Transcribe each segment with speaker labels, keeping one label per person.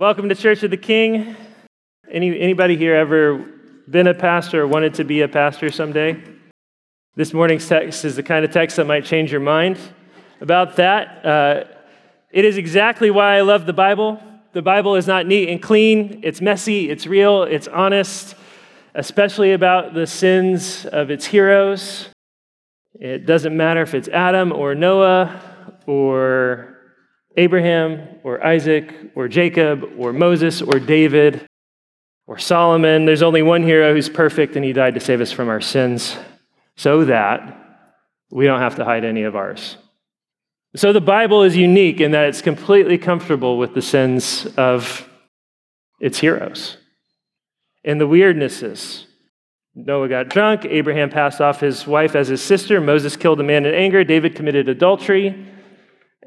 Speaker 1: Welcome to Church of the King. Any, anybody here ever been a pastor or wanted to be a pastor someday? This morning's text is the kind of text that might change your mind about that. Uh, it is exactly why I love the Bible. The Bible is not neat and clean, it's messy, it's real, it's honest, especially about the sins of its heroes. It doesn't matter if it's Adam or Noah or Abraham or Isaac or Jacob or Moses or David or Solomon. There's only one hero who's perfect, and he died to save us from our sins so that we don't have to hide any of ours. So the Bible is unique in that it's completely comfortable with the sins of its heroes and the weirdnesses. Noah got drunk, Abraham passed off his wife as his sister, Moses killed a man in anger, David committed adultery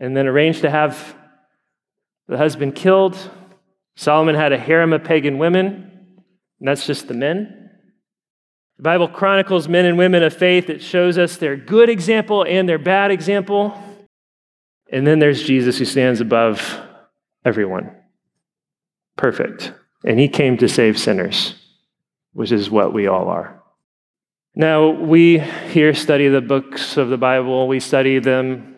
Speaker 1: and then arranged to have the husband killed. Solomon had a harem of pagan women, and that's just the men. The Bible chronicles men and women of faith. It shows us their good example and their bad example. And then there's Jesus who stands above everyone. Perfect. And he came to save sinners, which is what we all are. Now, we here study the books of the Bible, we study them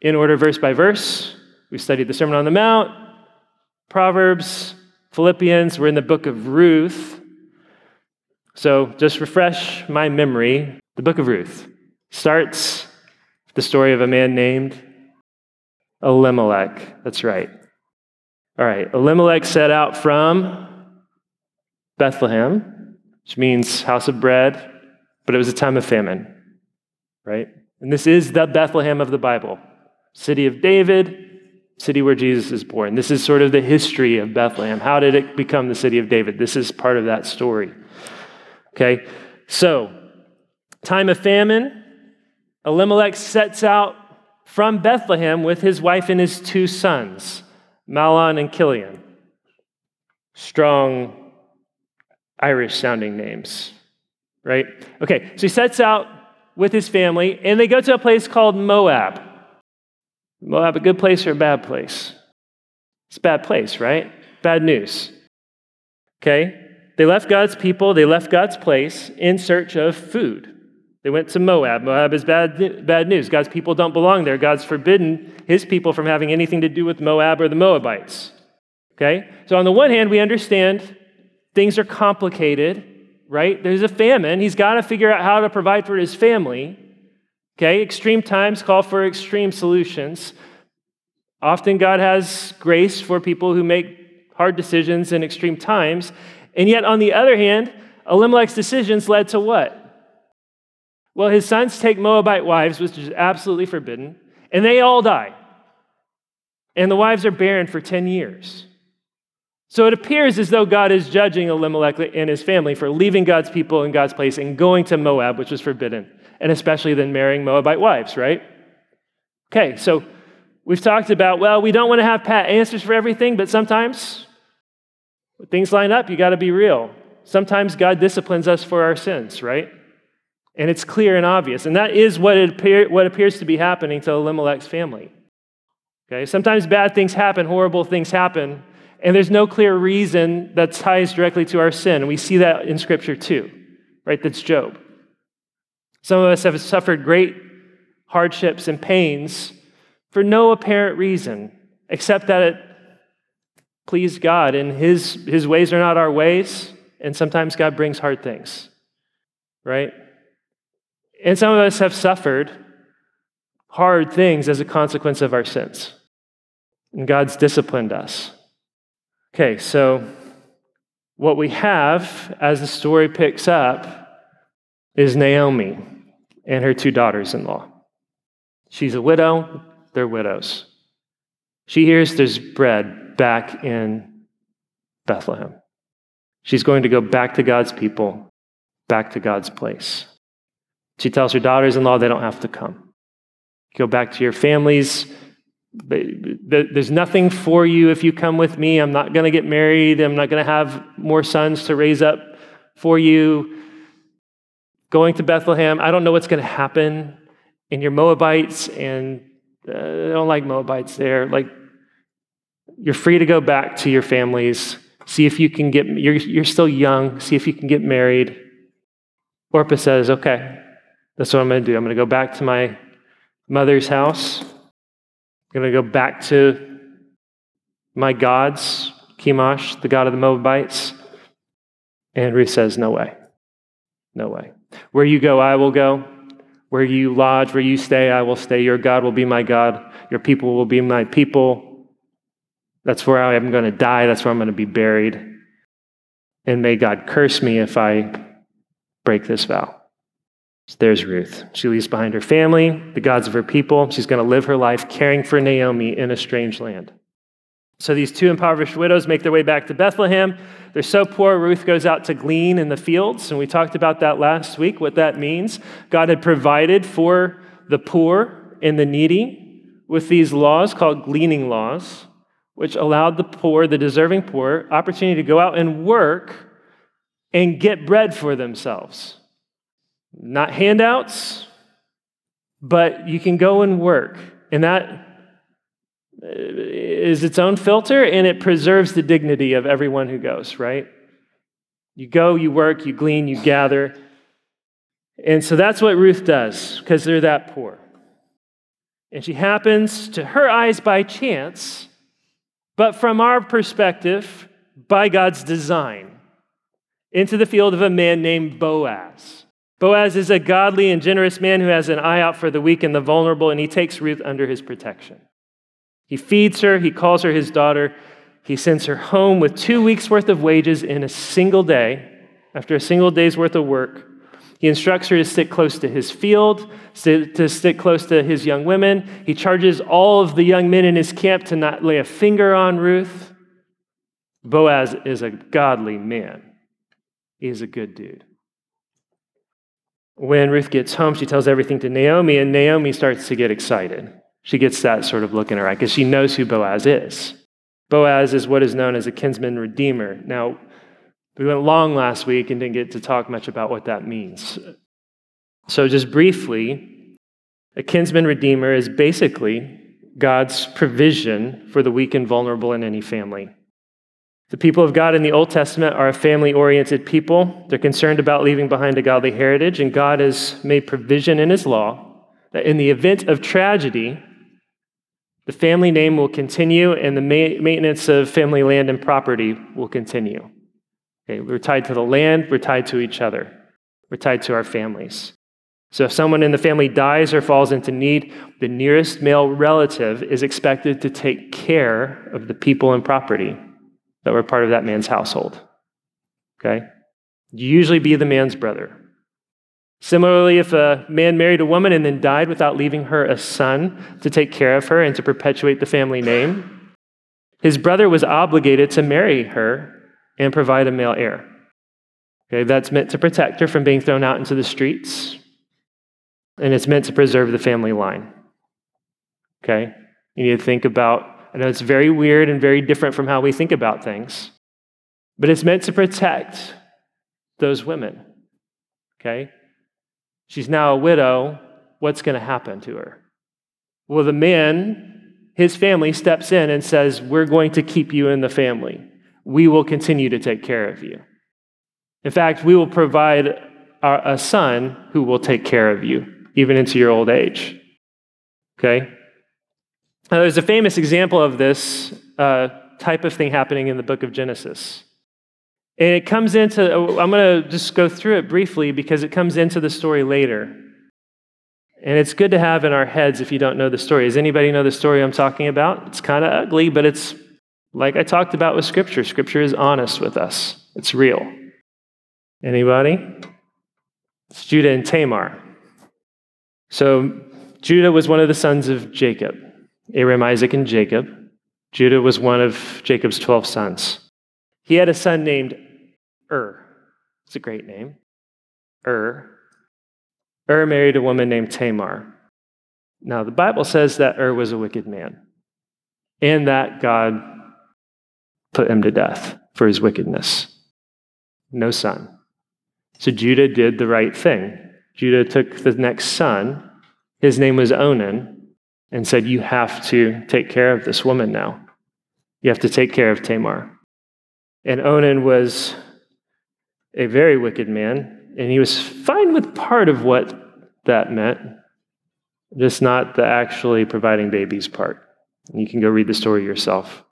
Speaker 1: in order, verse by verse. We studied the Sermon on the Mount, Proverbs, Philippians. We're in the book of Ruth. So just refresh my memory. The book of Ruth starts with the story of a man named Elimelech. That's right. All right. Elimelech set out from Bethlehem, which means house of bread, but it was a time of famine, right? And this is the Bethlehem of the Bible city of David, city where Jesus is born. This is sort of the history of Bethlehem. How did it become the city of David? This is part of that story. Okay, so time of famine, Elimelech sets out from Bethlehem with his wife and his two sons, Mahlon and Chilion. Strong Irish sounding names, right? Okay, so he sets out with his family and they go to a place called Moab. Moab a good place or a bad place? It's a bad place, right? Bad news. Okay? They left God's people, they left God's place in search of food. They went to Moab. Moab is bad, bad news. God's people don't belong there. God's forbidden his people from having anything to do with Moab or the Moabites. Okay? So, on the one hand, we understand things are complicated, right? There's a famine. He's got to figure out how to provide for his family. Okay, extreme times call for extreme solutions. Often God has grace for people who make hard decisions in extreme times. And yet, on the other hand, Elimelech's decisions led to what? Well, his sons take Moabite wives, which is absolutely forbidden, and they all die. And the wives are barren for 10 years. So it appears as though God is judging Elimelech and his family for leaving God's people in God's place and going to Moab, which was forbidden and especially then marrying Moabite wives, right? Okay, so we've talked about, well, we don't want to have pat answers for everything, but sometimes things line up, you got to be real. Sometimes God disciplines us for our sins, right? And it's clear and obvious. And that is what, it appear, what appears to be happening to Elimelech's family. Okay, sometimes bad things happen, horrible things happen, and there's no clear reason that ties directly to our sin. And we see that in Scripture too, right? That's Job. Some of us have suffered great hardships and pains for no apparent reason, except that it pleased God, and his, his ways are not our ways, and sometimes God brings hard things, right? And some of us have suffered hard things as a consequence of our sins, and God's disciplined us. Okay, so what we have as the story picks up is Naomi and her two daughters in law. She's a widow, they're widows. She hears there's bread back in Bethlehem. She's going to go back to God's people, back to God's place. She tells her daughters in law they don't have to come. Go back to your families. There's nothing for you if you come with me. I'm not going to get married. I'm not going to have more sons to raise up for you going to Bethlehem. I don't know what's going to happen. in your Moabites, and uh, I don't like Moabites there. Like, You're free to go back to your families, see if you can get, you're, you're still young, see if you can get married. Orpah says, Okay, that's what I'm going to do. I'm going to go back to my mother's house. I'm going to go back to my gods, Chemosh, the god of the Moabites. And Ruth says, No way. No way. Where you go, I will go. Where you lodge, where you stay, I will stay. Your God will be my God. Your people will be my people. That's where I am going to die. That's where I'm going to be buried. And may God curse me if I break this vow. So there's Ruth. She leaves behind her family, the gods of her people. She's going to live her life caring for Naomi in a strange land. So these two impoverished widows make their way back to Bethlehem. They're so poor, Ruth goes out to glean in the fields. And we talked about that last week, what that means. God had provided for the poor and the needy with these laws called gleaning laws, which allowed the poor, the deserving poor, opportunity to go out and work and get bread for themselves. Not handouts, but you can go and work. And that Uh, is its own filter and it preserves the dignity of everyone who goes, right? You go, you work, you glean, you gather. And so that's what Ruth does because they're that poor. And she happens to her eyes by chance, but from our perspective, by God's design, into the field of a man named Boaz. Boaz is a godly and generous man who has an eye out for the weak and the vulnerable, and he takes Ruth under his protection. He feeds her, he calls her his daughter, he sends her home with two weeks' worth of wages in a single day, after a single day's worth of work. He instructs her to stick close to his field, to stick close to his young women. He charges all of the young men in his camp to not lay a finger on Ruth. Boaz is a godly man. He's a good dude. When Ruth gets home, she tells everything to Naomi, and Naomi starts to get excited. She gets that sort of look in her eye because she knows who Boaz is. Boaz is what is known as a kinsman redeemer. Now, we went long last week and didn't get to talk much about what that means. So, just briefly, a kinsman redeemer is basically God's provision for the weak and vulnerable in any family. The people of God in the Old Testament are a family oriented people. They're concerned about leaving behind a godly heritage, and God has made provision in His law that in the event of tragedy, the family name will continue, and the ma- maintenance of family land and property will continue. Okay, we're tied to the land, we're tied to each other, we're tied to our families. So if someone in the family dies or falls into need, the nearest male relative is expected to take care of the people and property that were part of that man's household. Okay? You Usually be the man's brother. Similarly, if a man married a woman and then died without leaving her a son to take care of her and to perpetuate the family name, his brother was obligated to marry her and provide a male heir. Okay, that's meant to protect her from being thrown out into the streets, and it's meant to preserve the family line. Okay? You need to think about, I know it's very weird and very different from how we think about things, but it's meant to protect those women. Okay? She's now a widow. What's going to happen to her? Well, the man, his family, steps in and says, We're going to keep you in the family. We will continue to take care of you. In fact, we will provide a son who will take care of you, even into your old age. Okay? Now, there's a famous example of this uh, type of thing happening in the book of Genesis. And it comes into, I'm going to just go through it briefly because it comes into the story later. And it's good to have in our heads if you don't know the story. Does anybody know the story I'm talking about? It's kind of ugly, but it's like I talked about with Scripture. Scripture is honest with us, it's real. Anybody? It's Judah and Tamar. So, Judah was one of the sons of Jacob Abraham, Isaac, and Jacob. Judah was one of Jacob's 12 sons. He had a son named Ur. It's a great name. Ur. Ur married a woman named Tamar. Now, the Bible says that Ur was a wicked man and that God put him to death for his wickedness. No son. So Judah did the right thing. Judah took the next son, his name was Onan, and said, You have to take care of this woman now. You have to take care of Tamar. And Onan was a very wicked man, and he was fine with part of what that meant, just not the actually providing babies part. And you can go read the story yourself.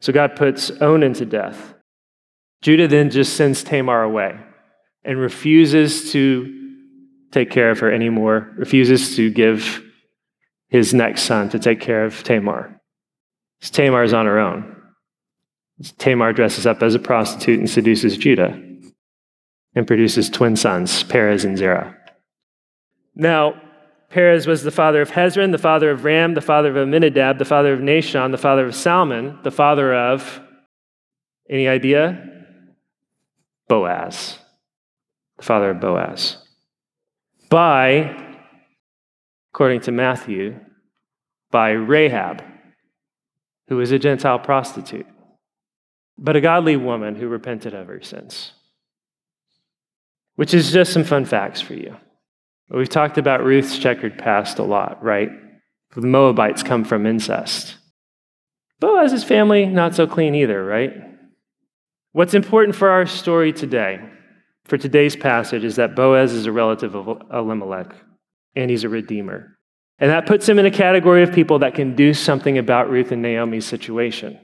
Speaker 1: So God puts Onan to death. Judah then just sends Tamar away and refuses to take care of her anymore, refuses to give his next son to take care of Tamar. So Tamar is on her own. Tamar dresses up as a prostitute and seduces Judah and produces twin sons, Perez and Zerah. Now, Perez was the father of Hezron, the father of Ram, the father of Amminadab, the father of Nahshon, the father of Salmon, the father of, any idea? Boaz, the father of Boaz. By, according to Matthew, by Rahab, who was a Gentile prostitute, but a godly woman who repented of her sins. Which is just some fun facts for you. We've talked about Ruth's checkered past a lot, right? The Moabites come from incest. Boaz's family, not so clean either, right? What's important for our story today, for today's passage, is that Boaz is a relative of Elimelech, and he's a redeemer. And that puts him in a category of people that can do something about Ruth and Naomi's situation.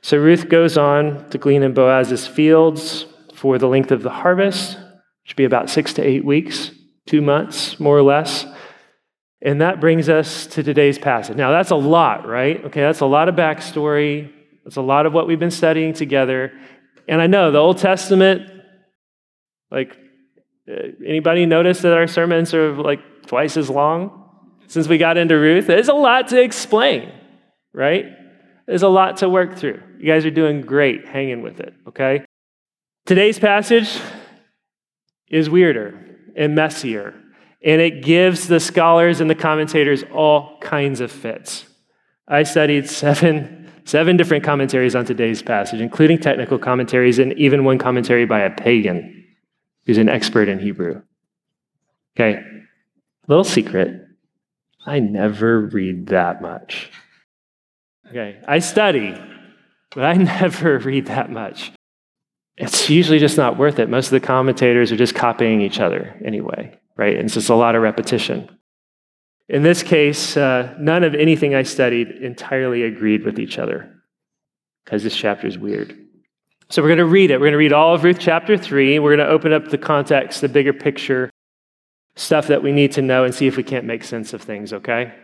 Speaker 1: So Ruth goes on to glean in Boaz's fields for the length of the harvest, which would be about six to eight weeks, two months, more or less. And that brings us to today's passage. Now, that's a lot, right? Okay, that's a lot of backstory. That's a lot of what we've been studying together. And I know the Old Testament, like, uh, anybody notice that our sermons are like twice as long since we got into Ruth? There's a lot to explain, right? There's a lot to work through. You guys are doing great hanging with it, okay? Today's passage is weirder and messier, and it gives the scholars and the commentators all kinds of fits. I studied seven, seven different commentaries on today's passage, including technical commentaries and even one commentary by a pagan who's an expert in Hebrew. Okay, little secret I never read that much. Okay, I study, but I never read that much it's usually just not worth it. Most of the commentators are just copying each other anyway, right? And so it's a lot of repetition. In this case, uh, none of anything I studied entirely agreed with each other because this chapter is weird. So we're going to read it. We're going to read all of Ruth chapter 3. We're going to open up the context, the bigger picture, stuff that we need to know, and see if we can't make sense of things, okay?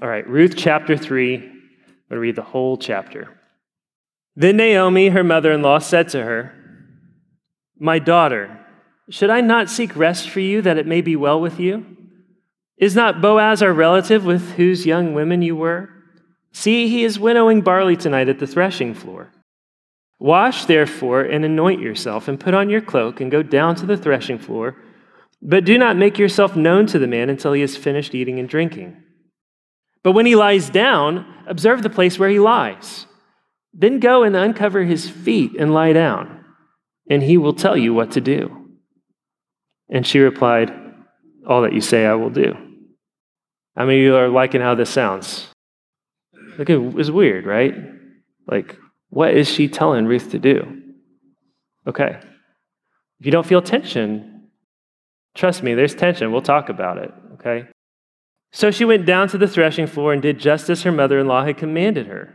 Speaker 1: All right, Ruth chapter 3. I'm going to read the whole chapter. Then Naomi, her mother in law, said to her, My daughter, should I not seek rest for you that it may be well with you? Is not Boaz our relative with whose young women you were? See, he is winnowing barley tonight at the threshing floor. Wash, therefore, and anoint yourself, and put on your cloak, and go down to the threshing floor. But do not make yourself known to the man until he has finished eating and drinking. But when he lies down, observe the place where he lies then go and uncover his feet and lie down, and he will tell you what to do. And she replied, All that you say I will do. Many of you are liking how this sounds? Look, it was weird, right? Like, what is she telling Ruth to do? Okay. If you don't feel tension, trust me, there's tension. We'll talk about it, okay? So she went down to the threshing floor and did just as her mother in law had commanded her.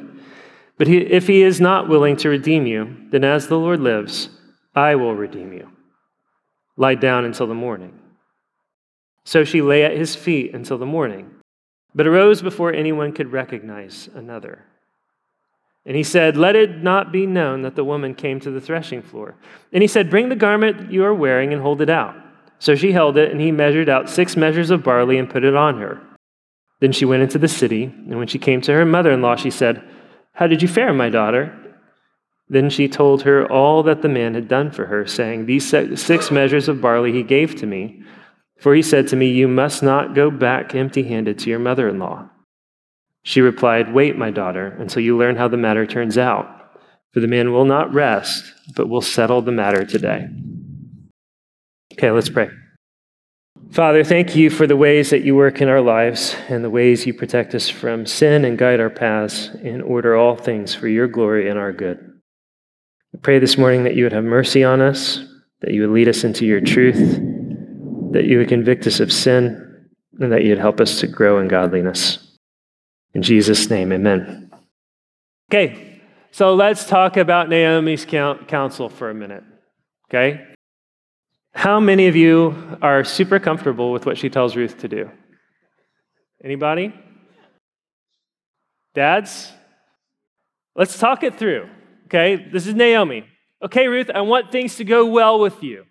Speaker 1: But he, if he is not willing to redeem you, then as the Lord lives, I will redeem you. lie down until the morning. So she lay at his feet until the morning, but arose before anyone could recognize another. And he said, Let it not be known that the woman came to the threshing floor. And he said, Bring the garment you are wearing and hold it out. So she held it, and he measured out six measures of barley and put it on her. Then she went into the city, and when she came to her mother in law, she said, How did you fare, my daughter? Then she told her all that the man had done for her, saying, These six measures of barley he gave to me, for he said to me, You must not go back empty handed to your mother in law. She replied, Wait, my daughter, until you learn how the matter turns out. For the man will not rest, but will settle the matter today. Okay, let's pray. Father, thank you for the ways that you work in our lives and the ways you protect us from sin and guide our paths and order all things for your glory and our good. I pray this morning that you would have mercy on us, that you would lead us into your truth, that you would convict us of sin, and that you'd help us to grow in godliness. In Jesus' name, amen. Okay, so let's talk about Naomi's counsel for a minute. Okay? How many of you are super comfortable with what she tells Ruth to do? Anybody? Dads? Let's talk it through. Okay, this is Naomi. Okay, Ruth, I want things to go well with you.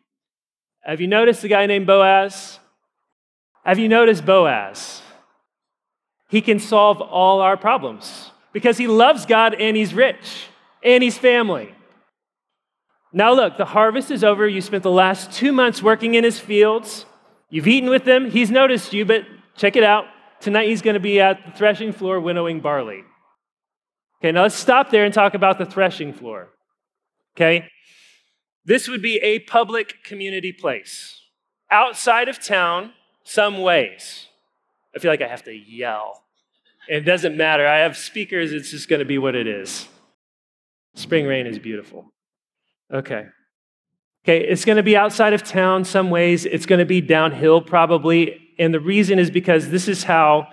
Speaker 1: Have you noticed a guy named Boaz? Have you noticed Boaz? He can solve all our problems because he loves God and he's rich and he's family. Now, look, the harvest is over. You spent the last two months working in his fields. You've eaten with him. He's noticed you, but check it out. Tonight he's going to be at the threshing floor winnowing barley. Okay, now let's stop there and talk about the threshing floor. Okay? This would be a public community place outside of town, some ways. I feel like I have to yell. It doesn't matter. I have speakers, it's just going to be what it is. Spring rain is beautiful. Okay. Okay, it's going to be outside of town some ways. It's going to be downhill probably. And the reason is because this is how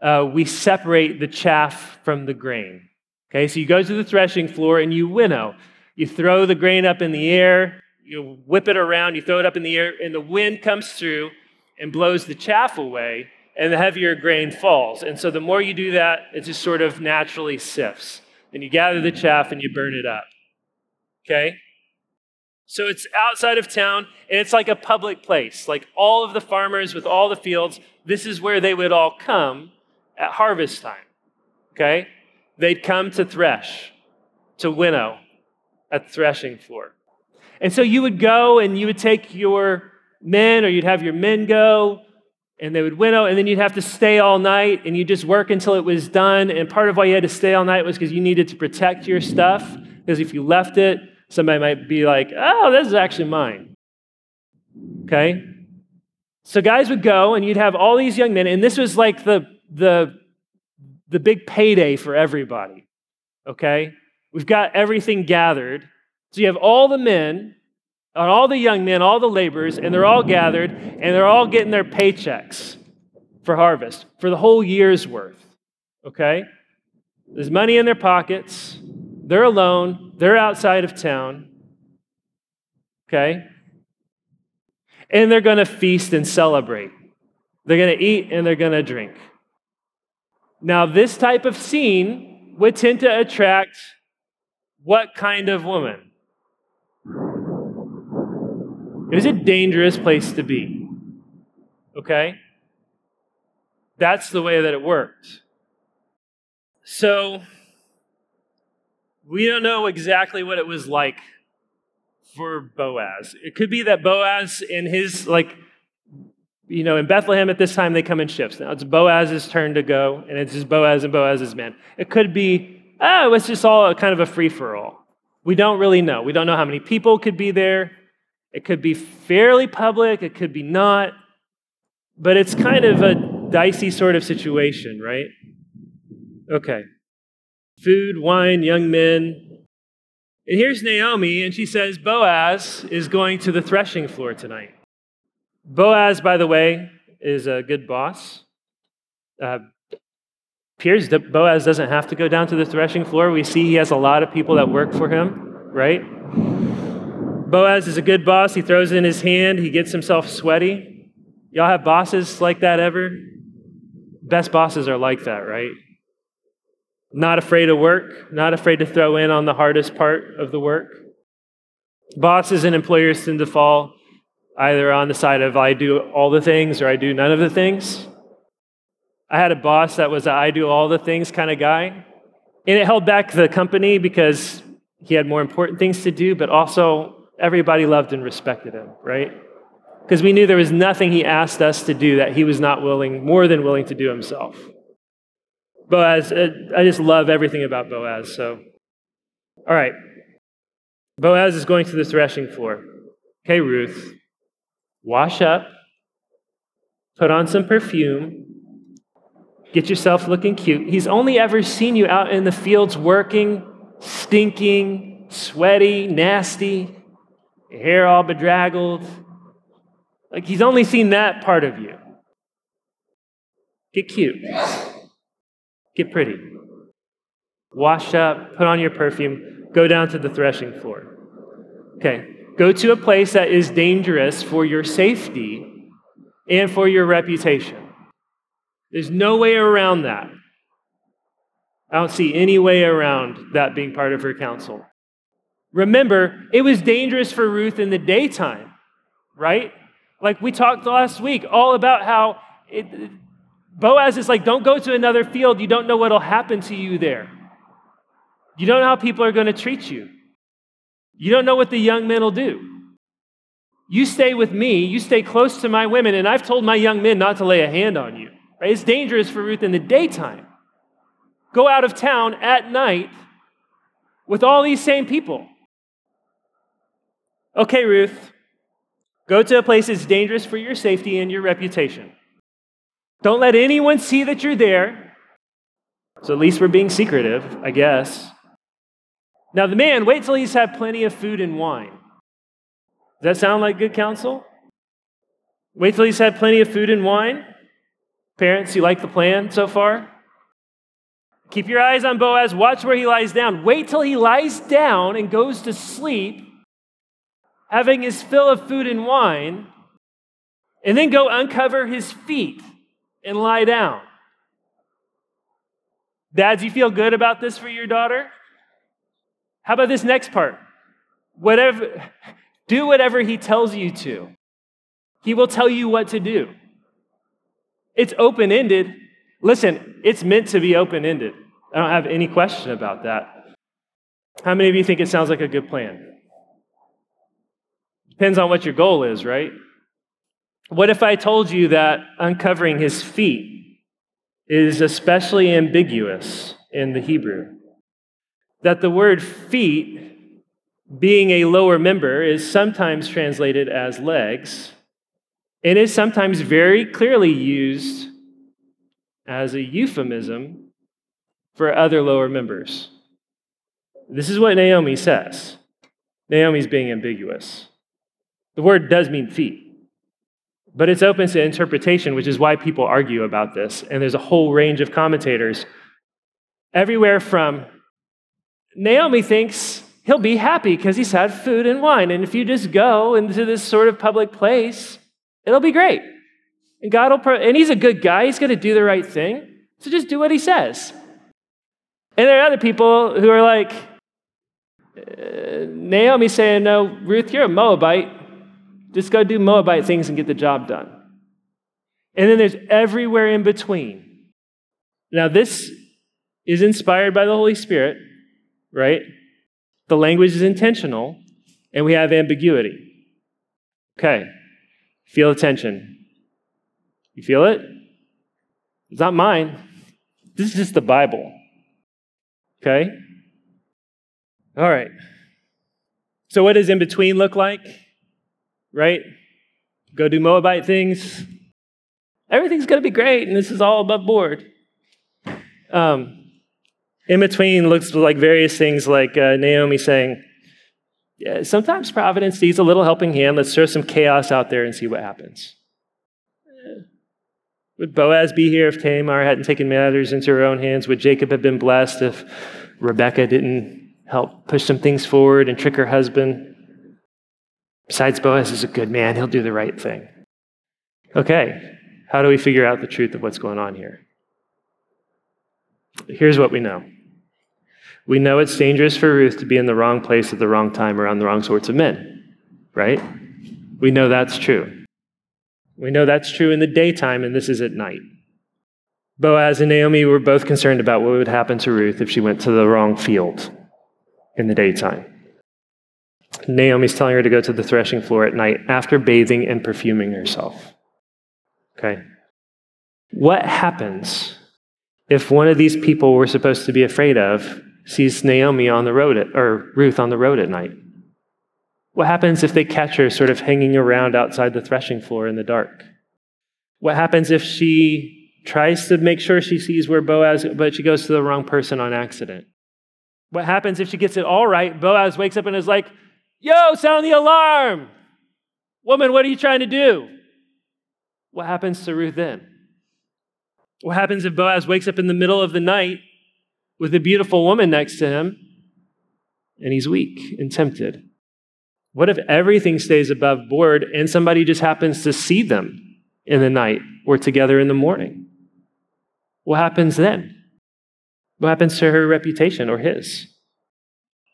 Speaker 1: uh, we separate the chaff from the grain. Okay, so you go to the threshing floor and you winnow. You throw the grain up in the air, you whip it around, you throw it up in the air, and the wind comes through and blows the chaff away, and the heavier grain falls. And so the more you do that, it just sort of naturally sifts. Then you gather the chaff and you burn it up. Okay? So it's outside of town, and it's like a public place. Like all of the farmers with all the fields, this is where they would all come at harvest time. Okay? They'd come to thresh, to winnow at the threshing floor. And so you would go and you would take your men, or you'd have your men go, and they would winnow, and then you'd have to stay all night, and you just work until it was done. And part of why you had to stay all night was because you needed to protect your stuff, because if you left it, somebody might be like, oh, this is actually mine. Okay? So guys would go, and you'd have all these young men, and this was like the, the the big payday for everybody. Okay? We've got everything gathered. So you have all the men, all the young men, all the laborers, and they're all gathered, and they're all getting their paychecks for harvest for the whole year's worth. Okay? There's money in their pockets. They're alone. They're outside of town. Okay? And they're going to feast and celebrate. They're going to eat and they're going to drink. Now, this type of scene would tend to attract what kind of woman? It is a dangerous place to be. Okay? That's the way that it worked. So, we don't know exactly what it was like for Boaz. It could be that Boaz, in his like you know, in Bethlehem at this time, they come in shifts. Now it's Boaz's turn to go, and it's just Boaz and Boaz's men. It could be, oh, it's just all kind of a free for all. We don't really know. We don't know how many people could be there. It could be fairly public, it could be not. But it's kind of a dicey sort of situation, right? Okay. Food, wine, young men. And here's Naomi, and she says Boaz is going to the threshing floor tonight. Boaz, by the way, is a good boss. Uh, appears that Boaz doesn't have to go down to the threshing floor. We see he has a lot of people that work for him, right? Boaz is a good boss. He throws in his hand, he gets himself sweaty. Y'all have bosses like that ever? Best bosses are like that, right? Not afraid of work, not afraid to throw in on the hardest part of the work. Bosses and employers tend to fall either on the side of I do all the things or I do none of the things. I had a boss that was a I do all the things kind of guy. And it held back the company because he had more important things to do, but also everybody loved and respected him, right? Because we knew there was nothing he asked us to do that he was not willing, more than willing to do himself. Boaz, uh, I just love everything about Boaz. So, all right. Boaz is going to the threshing floor. Okay, Ruth, wash up, put on some perfume, get yourself looking cute. He's only ever seen you out in the fields working, stinking, sweaty, nasty, hair all bedraggled. Like he's only seen that part of you. Get cute. Get pretty. Wash up, put on your perfume, go down to the threshing floor. Okay, go to a place that is dangerous for your safety and for your reputation. There's no way around that. I don't see any way around that being part of her counsel. Remember, it was dangerous for Ruth in the daytime, right? Like we talked last week, all about how it, Boaz is like, don't go to another field. You don't know what'll happen to you there. You don't know how people are going to treat you. You don't know what the young men will do. You stay with me, you stay close to my women, and I've told my young men not to lay a hand on you. Right? It's dangerous for Ruth in the daytime. Go out of town at night with all these same people. Okay, Ruth, go to a place that's dangerous for your safety and your reputation. Don't let anyone see that you're there. So at least we're being secretive, I guess. Now, the man, wait till he's had plenty of food and wine. Does that sound like good counsel? Wait till he's had plenty of food and wine. Parents, you like the plan so far? Keep your eyes on Boaz. Watch where he lies down. Wait till he lies down and goes to sleep, having his fill of food and wine, and then go uncover his feet and lie down. Dads, you feel good about this for your daughter? How about this next part? Whatever, do whatever he tells you to. He will tell you what to do. It's open ended. Listen, it's meant to be open ended. I don't have any question about that. How many of you think it sounds like a good plan? Depends on what your goal is, right? What if I told you that uncovering his feet is especially ambiguous in the Hebrew? That the word feet, being a lower member, is sometimes translated as legs and is sometimes very clearly used as a euphemism for other lower members. This is what Naomi says. Naomi's being ambiguous. The word does mean feet. But it's open to interpretation, which is why people argue about this. And there's a whole range of commentators, everywhere from Naomi thinks he'll be happy because he's had food and wine. And if you just go into this sort of public place, it'll be great. And God will, pro- and he's a good guy. He's going to do the right thing. So just do what he says. And there are other people who are like, uh, Naomi saying, No, Ruth, you're a Moabite. Just go do Moabite things and get the job done. And then there's everywhere in between. Now, this is inspired by the Holy Spirit, right? The language is intentional, and we have ambiguity. Okay, feel the tension. You feel it? It's not mine. This is just the Bible. Okay? All right. So, what does in between look like? Right? Go do Moabite things. Everything's going to be great, and this is all above board. Um, in between looks like various things like uh, Naomi saying, yeah, sometimes providence needs a little helping hand. Let's throw some chaos out there and see what happens. Would Boaz be here if Tamar hadn't taken matters into her own hands? Would Jacob have been blessed if Rebecca didn't help push some things forward and trick her husband? Besides, Boaz is a good man. He'll do the right thing. Okay, how do we figure out the truth of what's going on here? Here's what we know we know it's dangerous for Ruth to be in the wrong place at the wrong time around the wrong sorts of men, right? We know that's true. We know that's true in the daytime, and this is at night. Boaz and Naomi were both concerned about what would happen to Ruth if she went to the wrong field in the daytime. Naomi's telling her to go to the threshing floor at night after bathing and perfuming herself. Okay? What happens if one of these people we're supposed to be afraid of sees Naomi on the road at, or Ruth on the road at night? What happens if they catch her sort of hanging around outside the threshing floor in the dark? What happens if she tries to make sure she sees where Boaz, but she goes to the wrong person on accident? What happens if she gets it all right? Boaz wakes up and is like, Yo, sound the alarm! Woman, what are you trying to do? What happens to Ruth then? What happens if Boaz wakes up in the middle of the night with a beautiful woman next to him and he's weak and tempted? What if everything stays above board and somebody just happens to see them in the night or together in the morning? What happens then? What happens to her reputation or his?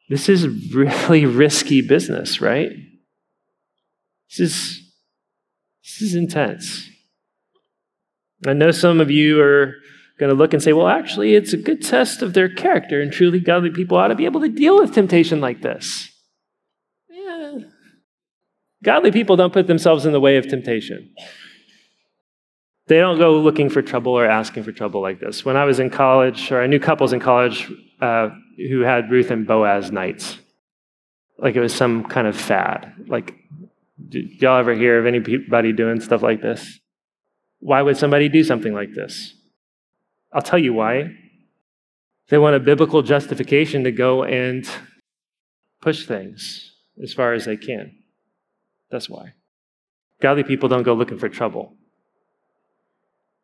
Speaker 1: This is really risky business, right? This is, this is intense. I know some of you are going to look and say, well, actually, it's a good test of their character, and truly godly people ought to be able to deal with temptation like this. Yeah. Godly people don't put themselves in the way of temptation. They don't go looking for trouble or asking for trouble like this. When I was in college, or I knew couples in college uh, who had Ruth and Boaz nights. Like it was some kind of fad. Like, did y'all ever hear of anybody doing stuff like this? Why would somebody do something like this? I'll tell you why. They want a biblical justification to go and push things as far as they can. That's why. Godly people don't go looking for trouble.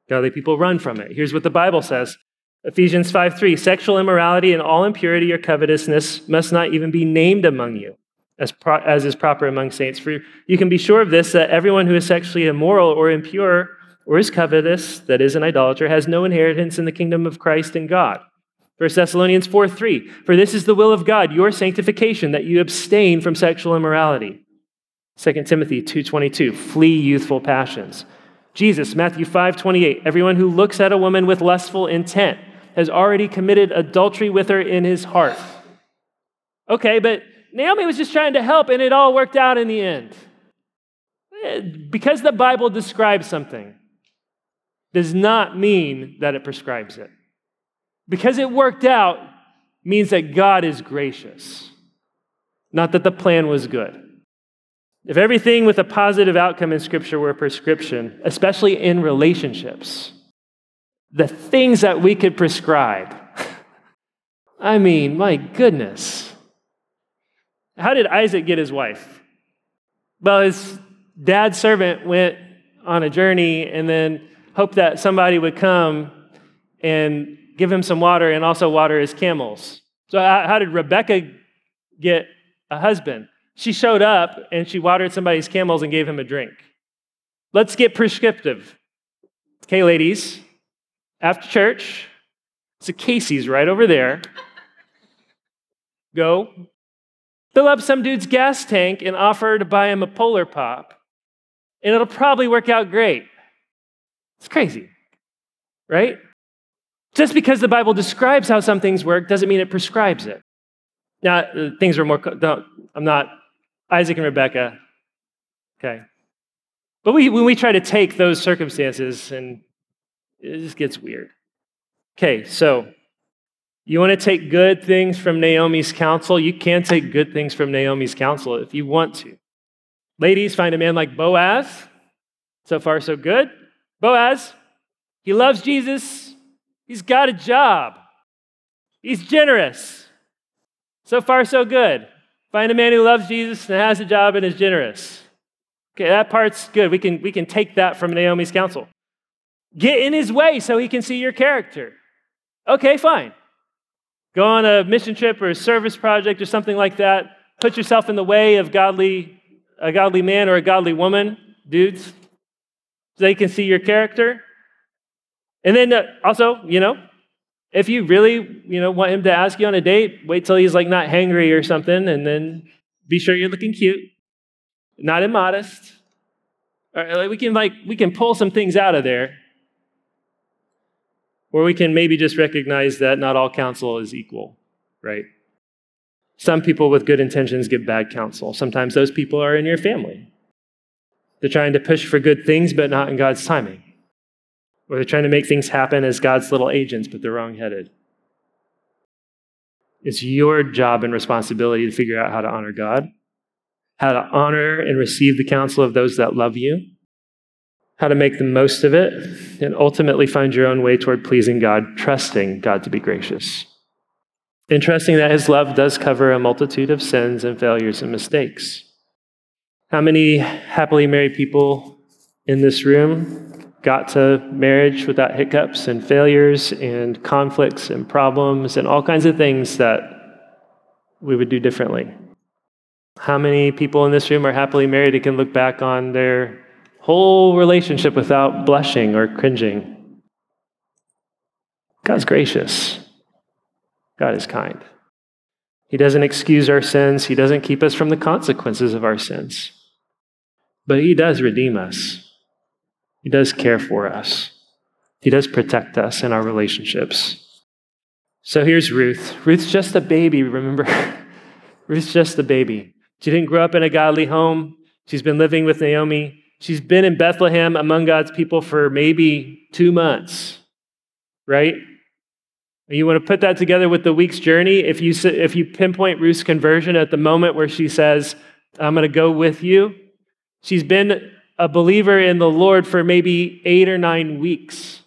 Speaker 1: Godly people run from it. Here's what the Bible says Ephesians 5 3 Sexual immorality and all impurity or covetousness must not even be named among you, as, pro- as is proper among saints. For you can be sure of this that everyone who is sexually immoral or impure or is covetous, that is, an idolater, has no inheritance in the kingdom of Christ and God. 1 Thessalonians 4 3 For this is the will of God, your sanctification, that you abstain from sexual immorality. 2 Timothy 2:22 Flee youthful passions. Jesus, Matthew 5 28, everyone who looks at a woman with lustful intent has already committed adultery with her in his heart. Okay, but Naomi was just trying to help and it all worked out in the end. Eh, because the Bible describes something does not mean that it prescribes it. Because it worked out means that God is gracious, not that the plan was good. If everything with a positive outcome in Scripture were a prescription, especially in relationships, the things that we could prescribe. I mean, my goodness. How did Isaac get his wife? Well, his dad's servant went on a journey and then hoped that somebody would come and give him some water and also water his camels. So, uh, how did Rebecca get a husband? She showed up and she watered somebody's camels and gave him a drink. Let's get prescriptive. Okay, ladies, after church, it's a Casey's right over there. Go fill up some dude's gas tank and offer to buy him a Polar Pop, and it'll probably work out great. It's crazy, right? Just because the Bible describes how some things work doesn't mean it prescribes it. Now, uh, things are more, I'm not Isaac and Rebecca, okay? But we, when we try to take those circumstances and it just gets weird. Okay, so you want to take good things from Naomi's counsel? You can take good things from Naomi's counsel if you want to. Ladies, find a man like Boaz. So far, so good. Boaz, he loves Jesus. He's got a job. He's generous. So far, so good. Find a man who loves Jesus and has a job and is generous. Okay, that part's good. We can, we can take that from Naomi's counsel. Get in his way so he can see your character. Okay, fine. Go on a mission trip or a service project or something like that. Put yourself in the way of godly a godly man or a godly woman, dudes, so they can see your character. And then uh, also, you know, if you really, you know, want him to ask you on a date, wait till he's like not hangry or something, and then be sure you're looking cute, not immodest. Or we can like we can pull some things out of there. Or we can maybe just recognize that not all counsel is equal, right? Some people with good intentions get bad counsel. Sometimes those people are in your family. They're trying to push for good things, but not in God's timing. Or they're trying to make things happen as God's little agents, but they're wrong headed. It's your job and responsibility to figure out how to honor God, how to honor and receive the counsel of those that love you, how to make the most of it, and ultimately find your own way toward pleasing God, trusting God to be gracious. And trusting that His love does cover a multitude of sins and failures and mistakes. How many happily married people in this room got to marriage without hiccups and failures and conflicts and problems and all kinds of things that we would do differently. How many people in this room are happily married and can look back on their whole relationship without blushing or cringing? God's gracious. God is kind. He doesn't excuse our sins, He doesn't keep us from the consequences of our sins. But He does redeem us. He does care for us, He does protect us in our relationships. So here's Ruth. Ruth's just a baby, remember? Ruth's just a baby. She didn't grow up in a godly home. She's been living with Naomi. She's been in Bethlehem among God's people for maybe two months, right? You want to put that together with the week's journey. If you, if you pinpoint Ruth's conversion at the moment where she says, I'm going to go with you, she's been a believer in the Lord for maybe eight or nine weeks.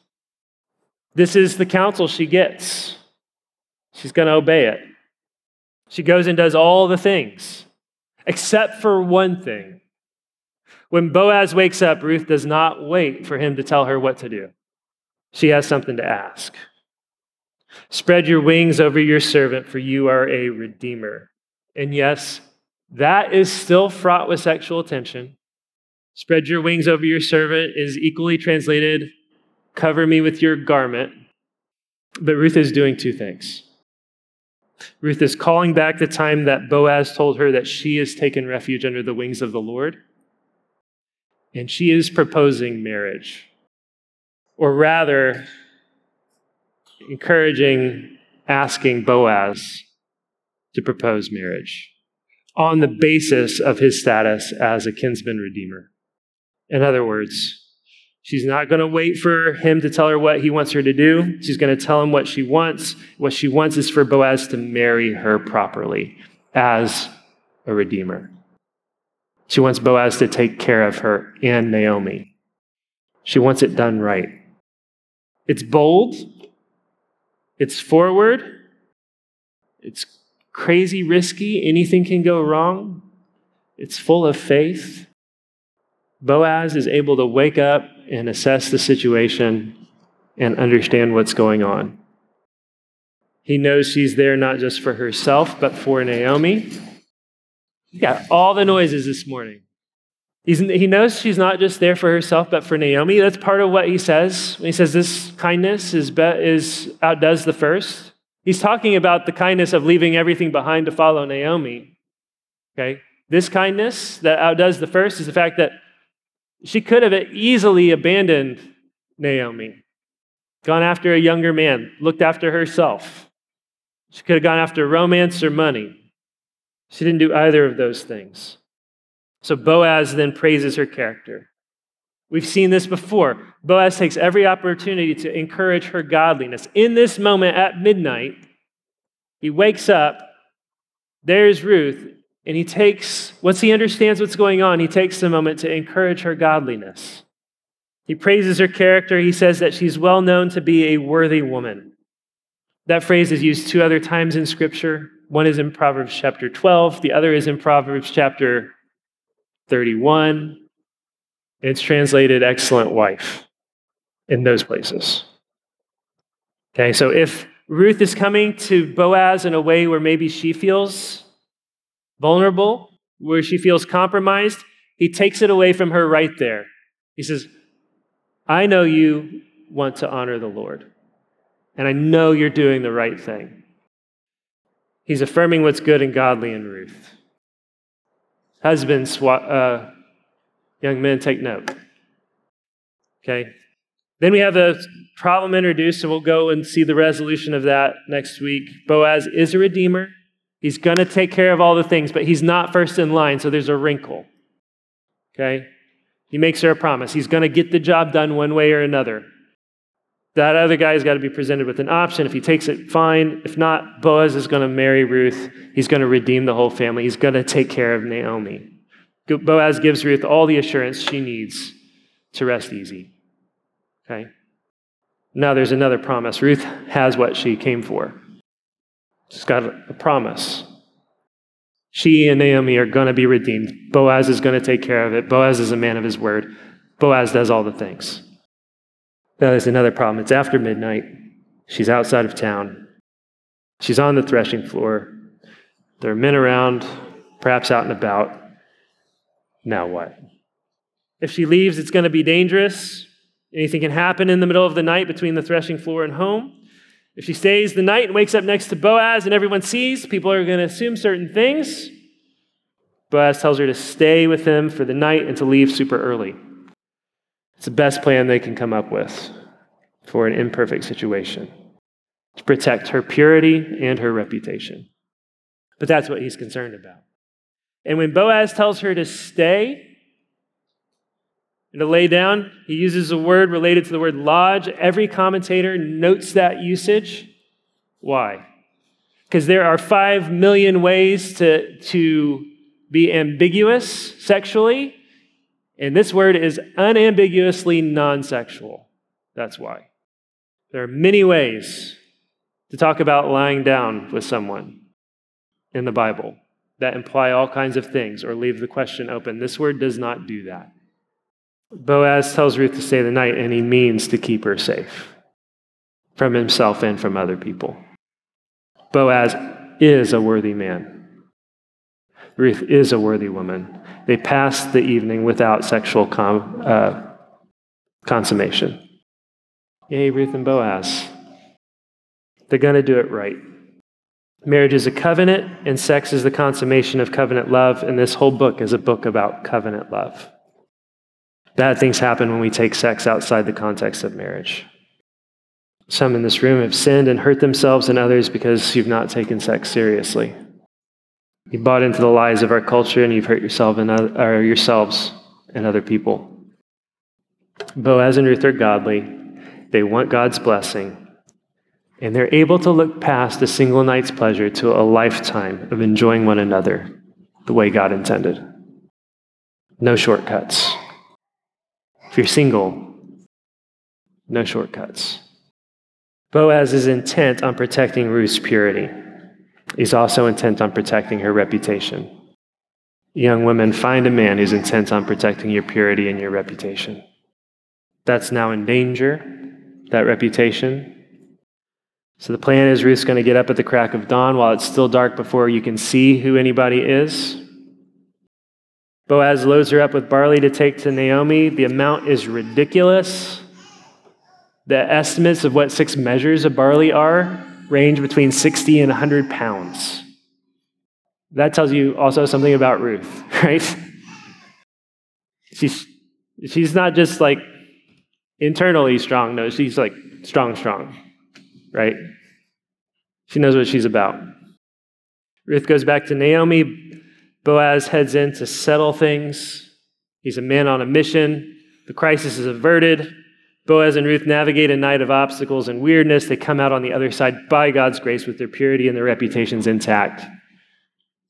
Speaker 1: This is the counsel she gets. She's going to obey it. She goes and does all the things, except for one thing. When Boaz wakes up, Ruth does not wait for him to tell her what to do. She has something to ask. Spread your wings over your servant, for you are a redeemer. And yes, that is still fraught with sexual tension. Spread your wings over your servant is equally translated, cover me with your garment. But Ruth is doing two things. Ruth is calling back the time that Boaz told her that she has taken refuge under the wings of the Lord. And she is proposing marriage. Or rather, encouraging, asking Boaz to propose marriage on the basis of his status as a kinsman redeemer. In other words, she's not going to wait for him to tell her what he wants her to do. She's going to tell him what she wants. What she wants is for Boaz to marry her properly as a redeemer. She wants Boaz to take care of her and Naomi. She wants it done right. It's bold, it's forward, it's crazy risky. Anything can go wrong. It's full of faith. Boaz is able to wake up and assess the situation and understand what's going on. He knows she's there not just for herself, but for Naomi. He got all the noises this morning. He's, he knows she's not just there for herself, but for Naomi. That's part of what he says when he says this kindness is, be, is outdoes the first. He's talking about the kindness of leaving everything behind to follow Naomi. Okay? This kindness that outdoes the first is the fact that she could have easily abandoned Naomi, gone after a younger man, looked after herself. She could have gone after romance or money. She didn't do either of those things. So Boaz then praises her character. We've seen this before. Boaz takes every opportunity to encourage her godliness. In this moment at midnight, he wakes up. There's Ruth, and he takes, once he understands what's going on, he takes a moment to encourage her godliness. He praises her character. He says that she's well known to be a worthy woman. That phrase is used two other times in Scripture. One is in Proverbs chapter 12, the other is in Proverbs chapter 31. It's translated excellent wife in those places. Okay, so if Ruth is coming to Boaz in a way where maybe she feels vulnerable, where she feels compromised, he takes it away from her right there. He says, I know you want to honor the Lord, and I know you're doing the right thing. He's affirming what's good and godly in Ruth. Husbands, uh, young men, take note. Okay? Then we have a problem introduced, and we'll go and see the resolution of that next week. Boaz is a redeemer. He's going to take care of all the things, but he's not first in line, so there's a wrinkle. Okay? He makes her a promise. He's going to get the job done one way or another. That other guy's got to be presented with an option. If he takes it, fine. If not, Boaz is going to marry Ruth. He's going to redeem the whole family. He's going to take care of Naomi. Boaz gives Ruth all the assurance she needs to rest easy. Okay? Now there's another promise. Ruth has what she came for. She's got a promise. She and Naomi are going to be redeemed. Boaz is going to take care of it. Boaz is a man of his word. Boaz does all the things. Now there's another problem. It's after midnight. She's outside of town. She's on the threshing floor. There are men around, perhaps out and about. Now what? If she leaves, it's going to be dangerous. Anything can happen in the middle of the night between the threshing floor and home. If she stays the night and wakes up next to Boaz and everyone sees, people are going to assume certain things. Boaz tells her to stay with him for the night and to leave super early. It's the best plan they can come up with for an imperfect situation to protect her purity and her reputation. But that's what he's concerned about. And when Boaz tells her to stay, and to lay down, he uses a word related to the word lodge. Every commentator notes that usage. Why? Because there are five million ways to, to be ambiguous sexually, and this word is unambiguously non sexual. That's why. There are many ways to talk about lying down with someone in the Bible that imply all kinds of things or leave the question open. This word does not do that. Boaz tells Ruth to stay the night, and he means to keep her safe from himself and from other people. Boaz is a worthy man. Ruth is a worthy woman. They passed the evening without sexual com- uh, consummation. Yay, Ruth and Boaz. They're going to do it right. Marriage is a covenant, and sex is the consummation of covenant love, and this whole book is a book about covenant love. Bad things happen when we take sex outside the context of marriage. Some in this room have sinned and hurt themselves and others because you've not taken sex seriously. You bought into the lies of our culture and you've hurt yourself and other, or yourselves and other people. Boaz and Ruth are godly. They want God's blessing. And they're able to look past a single night's pleasure to a lifetime of enjoying one another the way God intended. No shortcuts. If you're single, no shortcuts. Boaz is intent on protecting Ruth's purity. He's also intent on protecting her reputation. Young women, find a man who's intent on protecting your purity and your reputation. That's now in danger, that reputation. So the plan is Ruth's going to get up at the crack of dawn while it's still dark before you can see who anybody is. Boaz loads her up with barley to take to Naomi. The amount is ridiculous. The estimates of what six measures of barley are range between 60 and 100 pounds. That tells you also something about Ruth, right? She's, she's not just like internally strong, no, she's like strong, strong, right? She knows what she's about. Ruth goes back to Naomi. Boaz heads in to settle things. He's a man on a mission. The crisis is averted. Boaz and Ruth navigate a night of obstacles and weirdness. They come out on the other side by God's grace with their purity and their reputations intact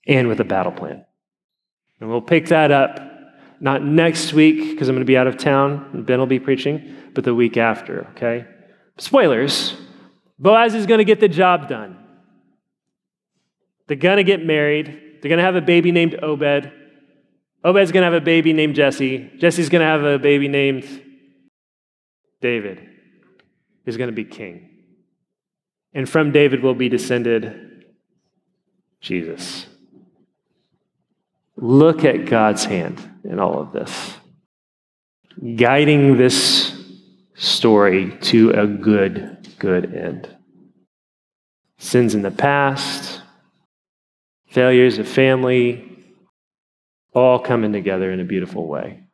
Speaker 1: and with a battle plan. And we'll pick that up not next week because I'm going to be out of town and Ben will be preaching, but the week after, okay? Spoilers Boaz is going to get the job done. They're going to get married. They're going to have a baby named Obed. Obed's going to have a baby named Jesse. Jesse's going to have a baby named David, is going to be king. And from David will be descended Jesus. look at God's hand in all of this, guiding this story to a good, good end. Sins in the past, failures of family, all coming together in a beautiful way.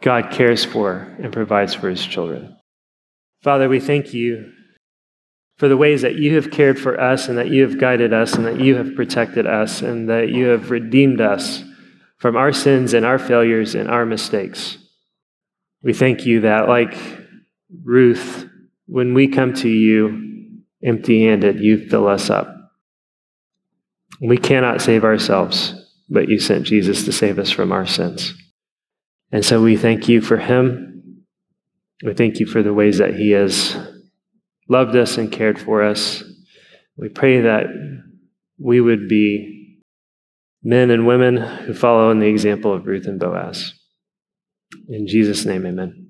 Speaker 1: God cares for and provides for his children. Father, we thank you for the ways that you have cared for us and that you have guided us and that you have protected us and that you have redeemed us from our sins and our failures and our mistakes. We thank you that, like Ruth, when we come to you empty handed, you fill us up. We cannot save ourselves, but you sent Jesus to save us from our sins. And so we thank you for him. We thank you for the ways that he has loved us and cared for us. We pray that we would be men and women who follow in the example of Ruth and Boaz. In Jesus' name, amen.